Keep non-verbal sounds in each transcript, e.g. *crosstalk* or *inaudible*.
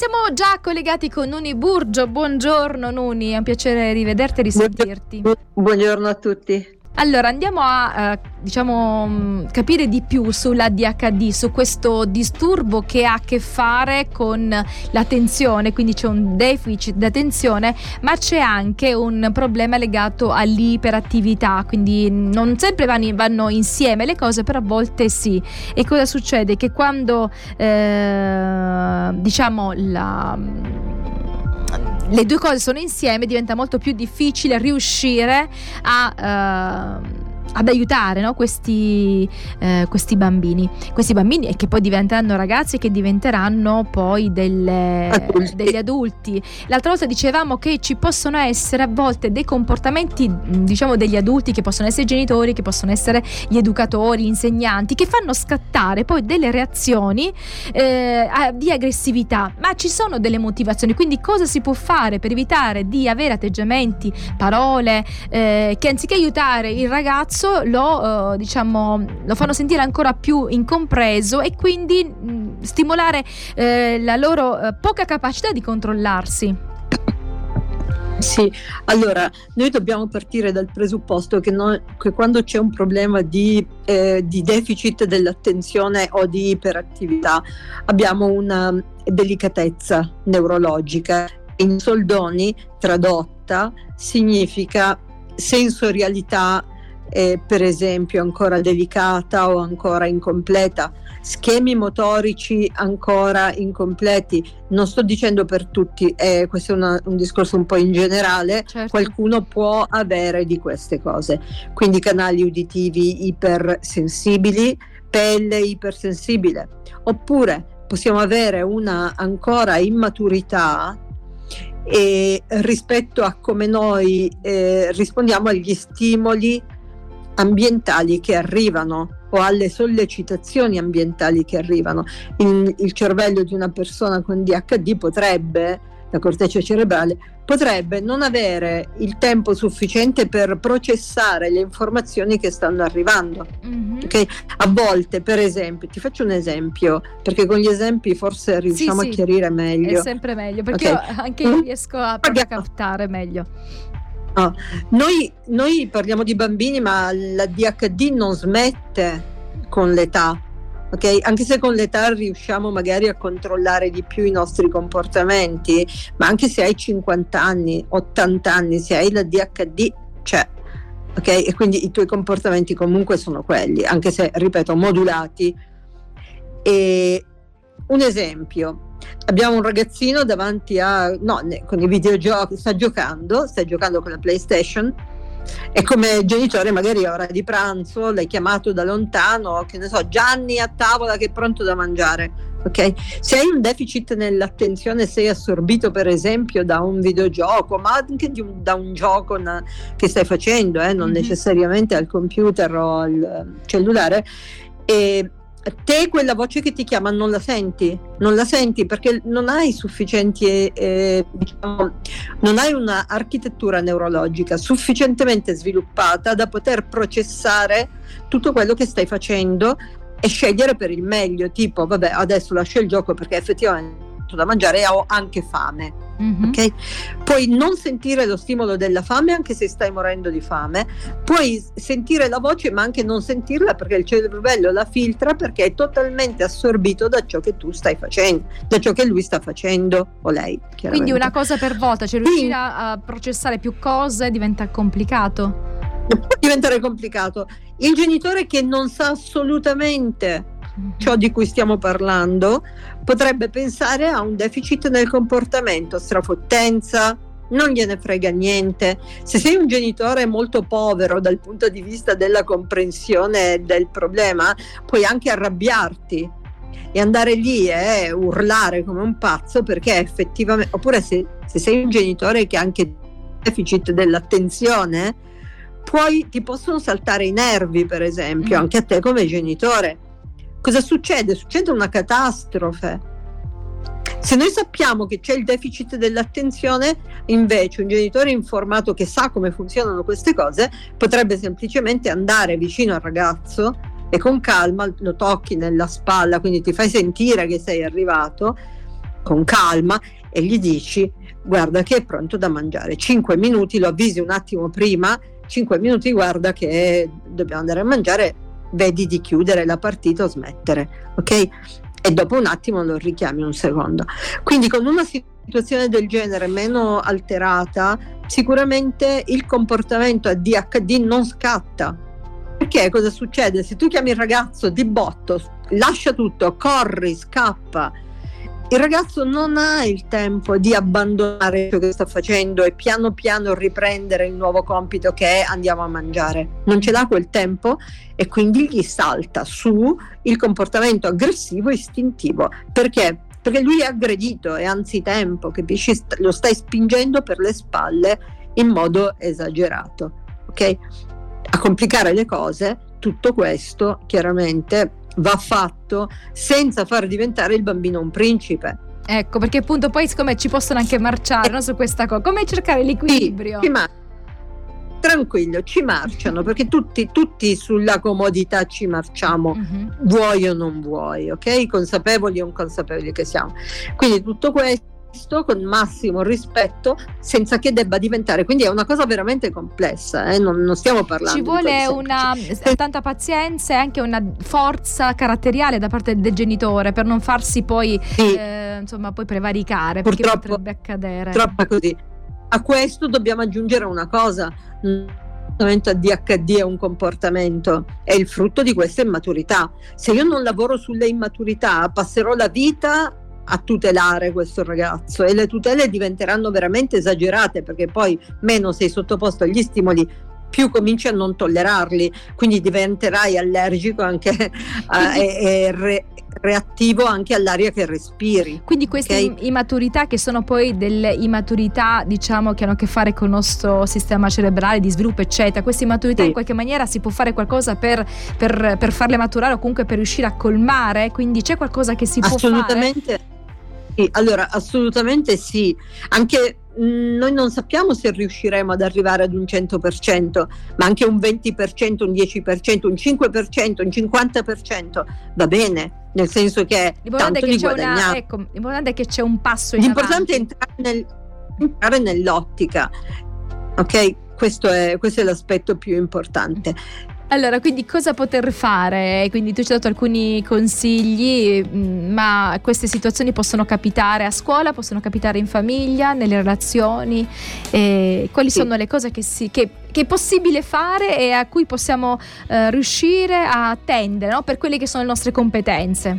siamo già collegati con Nuni Burgio. Buongiorno Nuni, è un piacere rivederti e risentirti. Buongiorno a tutti. Allora andiamo a eh, diciamo, mm, capire di più sull'ADHD, su questo disturbo che ha a che fare con l'attenzione, quindi c'è un deficit di attenzione, ma c'è anche un problema legato all'iperattività, quindi non sempre vanno, vanno insieme le cose, però a volte sì. E cosa succede? Che quando eh, diciamo la le due cose sono insieme diventa molto più difficile riuscire a... Uh, ad aiutare no? questi, eh, questi, bambini, questi bambini che poi diventeranno ragazzi e che diventeranno poi delle, adulti. degli adulti. L'altra volta dicevamo che ci possono essere a volte dei comportamenti, diciamo degli adulti, che possono essere i genitori, che possono essere gli educatori, gli insegnanti, che fanno scattare poi delle reazioni eh, di aggressività, ma ci sono delle motivazioni, quindi cosa si può fare per evitare di avere atteggiamenti, parole eh, che anziché aiutare il ragazzo ragazzo lo, uh, diciamo, lo fanno sentire ancora più incompreso e quindi mh, stimolare eh, la loro eh, poca capacità di controllarsi. Sì, allora noi dobbiamo partire dal presupposto che, noi, che quando c'è un problema di, eh, di, deficit dell'attenzione o di iperattività abbiamo una delicatezza neurologica. In soldoni tradotta significa sensorialità eh, per esempio ancora delicata o ancora incompleta, schemi motorici ancora incompleti. Non sto dicendo per tutti, eh, questo è una, un discorso un po' in generale, certo. qualcuno può avere di queste cose. Quindi canali uditivi ipersensibili, pelle ipersensibile, oppure possiamo avere una ancora immaturità e rispetto a come noi eh, rispondiamo agli stimoli ambientali che arrivano o alle sollecitazioni ambientali che arrivano. Il, il cervello di una persona con DHD potrebbe, la corteccia cerebrale, potrebbe non avere il tempo sufficiente per processare le informazioni che stanno arrivando. Mm-hmm. Okay? A volte, per esempio, ti faccio un esempio, perché con gli esempi forse riusciamo sì, a chiarire meglio. È sempre meglio, perché okay. anche io riesco a, a captare meglio. No, noi, noi parliamo di bambini, ma la DHD non smette con l'età. Okay? Anche se con l'età riusciamo magari a controllare di più i nostri comportamenti, ma anche se hai 50 anni, 80 anni, se hai la DHD, c'è. Okay? E quindi i tuoi comportamenti comunque sono quelli, anche se, ripeto, modulati. E un esempio, abbiamo un ragazzino davanti a no, con i videogiochi, sta giocando, sta giocando con la PlayStation e come genitore magari a ora di pranzo l'hai chiamato da lontano, che ne so, Gianni a tavola che è pronto da mangiare. Ok, se hai un deficit nell'attenzione, sei assorbito per esempio da un videogioco, ma anche un, da un gioco na, che stai facendo, eh, non mm-hmm. necessariamente al computer o al cellulare, e te quella voce che ti chiama non la senti, non la senti? Perché non hai sufficienti, eh, diciamo, non hai un'architettura neurologica sufficientemente sviluppata da poter processare tutto quello che stai facendo e scegliere per il meglio, tipo vabbè adesso lascio il gioco perché effettivamente da mangiare e ho anche fame. Mm-hmm. Okay? Puoi non sentire lo stimolo della fame anche se stai morendo di fame, puoi sentire la voce ma anche non sentirla perché il cervello la filtra perché è totalmente assorbito da ciò che tu stai facendo, da ciò che lui sta facendo o lei. Quindi una cosa per volta, cioè riuscire sì. a processare più cose diventa complicato. Può diventare complicato. Il genitore che non sa assolutamente ciò di cui stiamo parlando, potrebbe pensare a un deficit nel comportamento, strafottenza, non gliene frega niente. Se sei un genitore molto povero dal punto di vista della comprensione del problema, puoi anche arrabbiarti e andare lì e urlare come un pazzo perché effettivamente, oppure se, se sei un genitore che ha anche deficit dell'attenzione, poi ti possono saltare i nervi, per esempio, mm. anche a te come genitore Cosa succede? Succede una catastrofe. Se noi sappiamo che c'è il deficit dell'attenzione, invece un genitore informato che sa come funzionano queste cose potrebbe semplicemente andare vicino al ragazzo e con calma lo tocchi nella spalla, quindi ti fai sentire che sei arrivato con calma e gli dici guarda che è pronto da mangiare. 5 minuti, lo avvisi un attimo prima, 5 minuti guarda che dobbiamo andare a mangiare, vedi di chiudere la partita o smettere, ok? E dopo un attimo lo richiami un secondo. Quindi con una situazione del genere meno alterata, sicuramente il comportamento a DHD non scatta. Perché cosa succede? Se tu chiami il ragazzo di botto, lascia tutto, corri, scappa, il ragazzo non ha il tempo di abbandonare ciò che sta facendo e piano piano riprendere il nuovo compito che è andiamo a mangiare. Non ce l'ha quel tempo e quindi gli salta su il comportamento aggressivo istintivo. Perché? Perché lui è aggredito, è anzitempo, capisci? Lo stai spingendo per le spalle in modo esagerato. Ok? A complicare le cose, tutto questo chiaramente va fatto senza far diventare il bambino un principe. Ecco, perché appunto poi siccome ci possono anche marciare no, su questa cosa, come cercare l'equilibrio? Sì, ma tranquillo, ci marciano perché tutti, tutti sulla comodità ci marciamo, mm-hmm. vuoi o non vuoi, ok? Consapevoli o inconsapevoli che siamo. Quindi tutto questo con massimo rispetto senza che debba diventare quindi è una cosa veramente complessa eh? non, non, stiamo parlando ci vuole una, tanta pazienza e anche una forza caratteriale da parte del genitore per non farsi poi sì. eh, insomma poi prevaricare perché potrebbe accadere troppo così a questo dobbiamo aggiungere una cosa a DHD è un comportamento, è il frutto di questa immaturità. Se io non lavoro sulle immaturità, passerò la vita a tutelare questo ragazzo e le tutele diventeranno veramente esagerate perché poi meno sei sottoposto agli stimoli più cominci a non tollerarli, quindi diventerai allergico anche a, e, e re, reattivo anche all'aria che respiri. Quindi queste okay? immaturità che sono poi delle immaturità diciamo che hanno a che fare con il nostro sistema cerebrale di sviluppo eccetera, queste immaturità sì. in qualche maniera si può fare qualcosa per, per, per, farle maturare o comunque per riuscire a colmare, quindi c'è qualcosa che si può fare? Assolutamente. Sì, allora assolutamente sì, anche mh, mm, noi non sappiamo se riusciremo ad arrivare ad un 100%, ma anche un 20%, un 10%, un 5%, un 50% va bene, nel senso che l'importante, è che, una, ecco, l'importante è che c'è un passo in L'importante avanti. è entrare, nel, entrare nell'ottica, ok? Questo è, questo è l'aspetto più importante. Allora, quindi cosa poter fare? Quindi tu ci hai dato alcuni consigli, mm, ma queste situazioni possono capitare a scuola, possono capitare in famiglia, nelle relazioni. Quali sì. sono le cose che, si, che, che, è possibile fare e a cui possiamo eh, riuscire a tendere no? per quelle che sono le nostre competenze?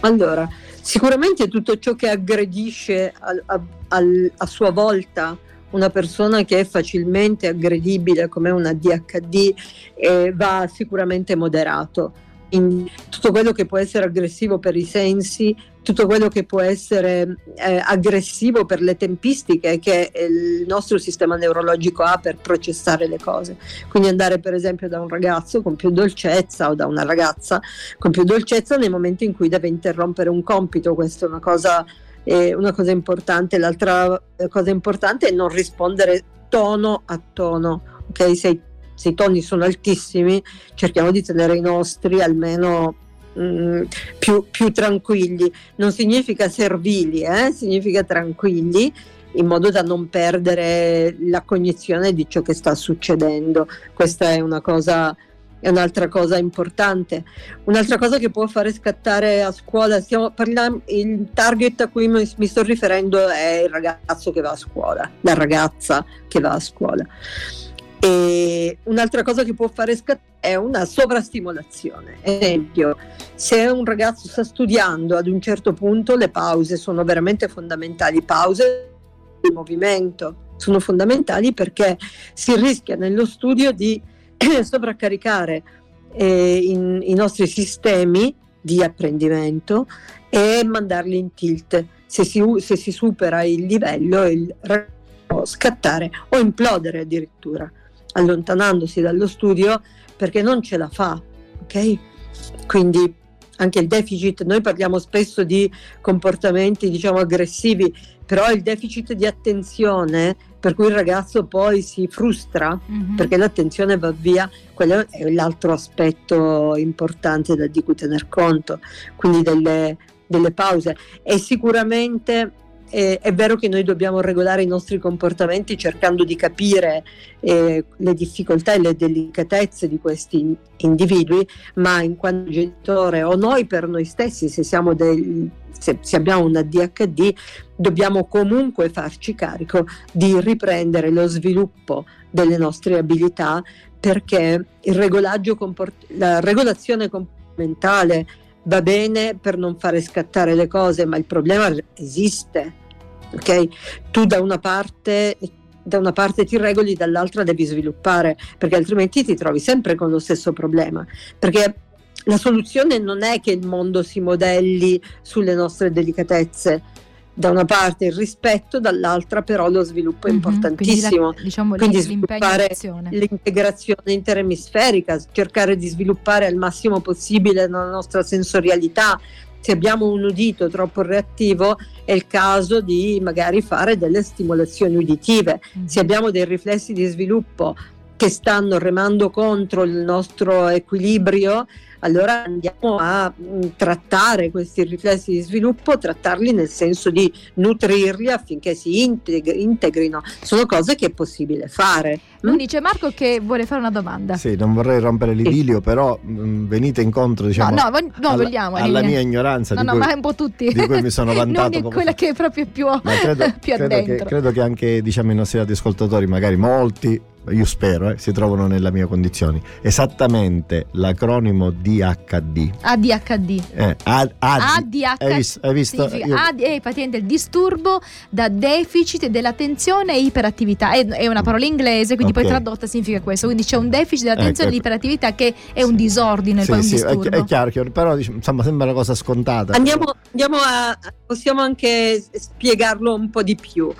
Allora, sicuramente tutto ciò che aggredisce a, a, a, a sua volta una persona che è facilmente aggredibile come una DHD eh, va sicuramente moderato. In tutto quello che può essere aggressivo per i sensi, tutto quello che può essere eh, aggressivo per le tempistiche che il nostro sistema neurologico ha per processare le cose. Quindi andare per esempio da un ragazzo con più dolcezza o da una ragazza con più dolcezza nel momento in cui deve interrompere un compito, questa è una cosa è una cosa importante. L'altra eh, cosa importante è non rispondere tono a tono. Ok, se, se i toni sono altissimi, cerchiamo di tenere i nostri almeno mm, più, più, tranquilli. Non significa servili, eh? significa tranquilli in modo da non perdere la cognizione di ciò che sta succedendo. Questa è una cosa è un'altra cosa importante. Un'altra cosa che può fare scattare a scuola, stiamo parlando, il target a cui mi, mi, sto riferendo è il ragazzo che va a scuola, la ragazza che va a scuola. E un'altra cosa che può fare scattare è una sovrastimolazione. Esempio, se un ragazzo sta studiando ad un certo punto, le pause sono veramente fondamentali. Pause di movimento sono fondamentali perché si rischia nello studio di *clears throat* sovraccaricare eh, in, i nostri sistemi di apprendimento e mandarli in tilt. Se si, se si supera il livello, il può scattare o implodere addirittura, allontanandosi dallo studio perché non ce la fa. Ok? Quindi anche il deficit, noi parliamo spesso di comportamenti diciamo aggressivi, però il deficit di attenzione per cui il ragazzo poi si frustra mm-hmm. perché l'attenzione va via, quello è l'altro aspetto importante da, di cui tener conto, quindi delle, delle pause e sicuramente eh, è vero che noi dobbiamo regolare i nostri comportamenti cercando di capire eh, le difficoltà e le delicatezze di questi individui, ma in quanto genitore o noi per noi stessi, se, del, se, se abbiamo una DHD, dobbiamo comunque farci carico di riprendere lo sviluppo delle nostre abilità perché comport- la regolazione comportamentale va bene per non fare scattare le cose, ma il problema esiste ok? Tu da una parte da una parte ti regoli, dall'altra devi sviluppare, perché altrimenti ti trovi sempre con lo stesso problema. Perché la soluzione non è che il mondo si modelli sulle nostre delicatezze, da una parte il rispetto, dall'altra però lo sviluppo è mm-hmm, importantissimo. Quindi, la, diciamo, quindi sviluppare l'integrazione interemisferica, cercare di sviluppare al massimo possibile la nostra sensorialità, se abbiamo un udito troppo reattivo è il caso di magari fare delle stimolazioni uditive. Mm. Se abbiamo dei riflessi di sviluppo che stanno remando contro il nostro equilibrio, allora andiamo a mh, mm, trattare questi riflessi di sviluppo, trattarli nel senso di nutrirli affinché si integri, integrino. Sono cose che è possibile fare. Non dice Marco che vuole fare una domanda. Sì, non vorrei rompere l'idilio, sì. però mh, mm, venite incontro diciamo, no, no, no, alla, vogliamo, alla mia ignoranza. No, no, cui, ma è un po' tutti. Di cui mi sono *laughs* vantato. non è quella che è proprio più, credo, *laughs* più credo che, credo che anche diciamo, i nostri ascoltatori, magari molti, io spero, eh, si trovano nella mia condizione. Esattamente l'acronimo DHD. ADHD. Eh, AD, ADHD. Hai visto? Hai visto? Io... AD è praticamente il disturbo da deficit dell'attenzione e iperattività. È, è una parola inglese, quindi okay. poi tradotta significa questo. Quindi c'è un deficit dell'attenzione ecco, e dell'iperattività che è un disordine, sì, poi sì, un disturbo. È, è chiaro, chiaro, però diciamo, insomma, sembra una cosa scontata. Andiamo, andiamo a, possiamo anche spiegarlo un po' di più.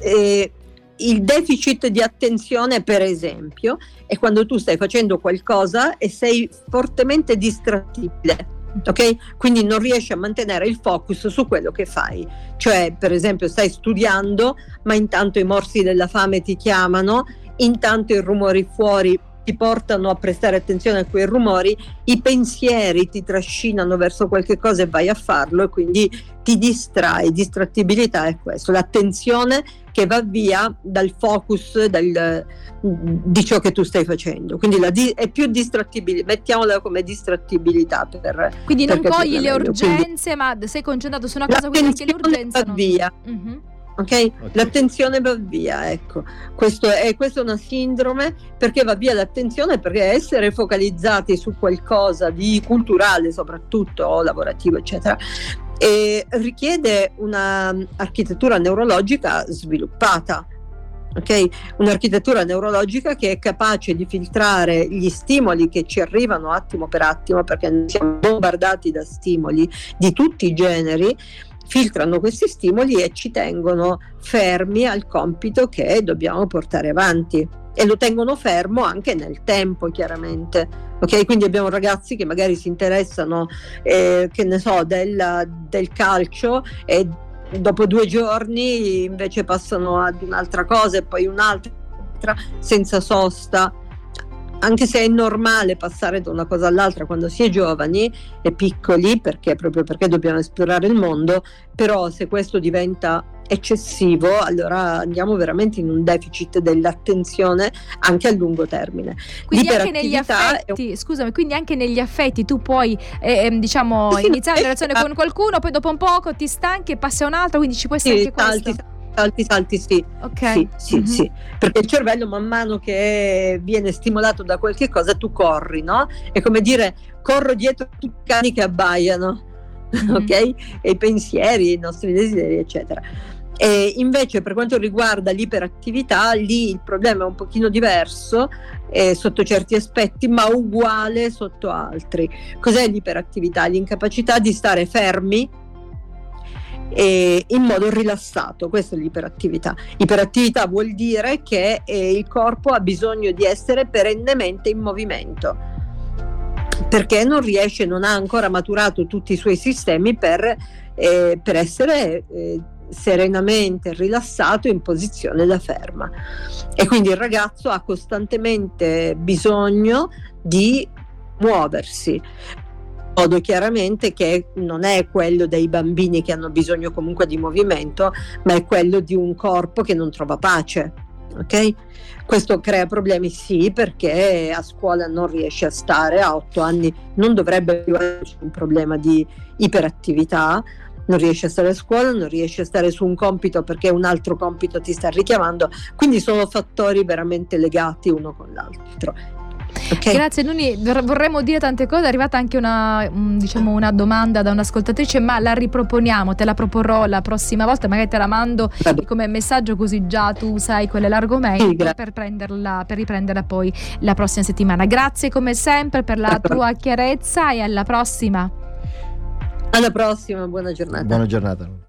Eh, il deficit di attenzione, per esempio, è quando tu stai facendo qualcosa e sei fortemente distrattibile. Ok? Quindi non riesci a mantenere il focus su quello che fai. Cioè, per esempio, stai studiando, ma intanto i morsi della fame ti chiamano, intanto i rumori fuori ti portano a prestare attenzione a quei rumori, i pensieri ti trascinano verso qualche cosa e vai a farlo e quindi ti distrai, distrattibilità è questo, l'attenzione che va via dal focus dal, di ciò che tu stai facendo. Quindi di, è più distrattibilità, mettiamola come distrattibilità. Per, quindi per non cogli le urgenze, quindi, ma sei concentrato su una cosa, quindi anche l'urgenza. Va non... via. Mm-hmm. Okay? ok? L'attenzione va via, ecco. Questo è, questa è una sindrome perché va via l'attenzione, perché essere focalizzati su qualcosa di culturale soprattutto lavorativo, eccetera, e richiede un'architettura neurologica sviluppata. Okay? Un'architettura neurologica che è capace di filtrare gli stimoli che ci arrivano attimo per attimo, perché siamo bombardati da stimoli di tutti i generi, filtrano questi stimoli e ci tengono fermi al compito che dobbiamo portare avanti. E lo tengono fermo anche nel tempo chiaramente. Ok? Quindi abbiamo ragazzi che magari si interessano eh, che ne so del, del calcio e dopo due giorni invece passano ad un'altra cosa e poi un'altra senza sosta anche se è normale passare da una cosa all'altra quando si è giovani e piccoli, perché proprio perché dobbiamo esplorare il mondo, però se questo diventa eccessivo, allora andiamo veramente in un deficit dell'attenzione anche a lungo termine. Quindi anche negli affetti, un... scusami, quindi anche negli affetti tu puoi eh, ehm, diciamo sì, iniziare una relazione con qualcuno, poi dopo un poco ti stanchi e passi a un altro, quindi ci può essere sì, anche questo salti, salti, sì. Ok. Sì, sì, mm-hmm. sì, Perché il cervello man mano che viene stimolato da qualche cosa tu corri, no? È come dire corro dietro tutti i cani che abbaiano, mm-hmm. *laughs* ok? E i pensieri, i nostri desideri, eccetera. E invece per quanto riguarda l'iperattività, lì il problema è un pochino diverso eh, sotto certi aspetti, ma uguale sotto altri. Cos'è l'iperattività? L'incapacità di stare fermi in modo rilassato, questa è l'iperattività. Iperattività vuol dire che eh, il corpo ha bisogno di essere perennemente in movimento perché non riesce, non ha ancora maturato tutti i suoi sistemi per, eh, per essere eh, serenamente rilassato in posizione da ferma. E quindi il ragazzo ha costantemente bisogno di muoversi modo chiaramente che non è quello dei bambini che hanno bisogno comunque di movimento, ma è quello di un corpo che non trova pace. Ok? Questo crea problemi sì perché a scuola non riesce a stare, a otto anni non dovrebbe più esserci un problema di iperattività, non riesce a stare a scuola, non riesce a stare su un compito perché un altro compito ti sta richiamando, quindi sono fattori veramente legati uno con l'altro. Okay. Grazie Nuni, vorremmo dire tante cose, è arrivata anche una, diciamo, una, domanda da un'ascoltatrice, ma la riproponiamo, te la proporrò la prossima volta, magari te la mando come messaggio così già tu sai qual è l'argomento sì, per, prenderla, per riprenderla poi la prossima settimana. Grazie come sempre per la tua chiarezza e alla prossima. Alla prossima, buona giornata. Buona giornata.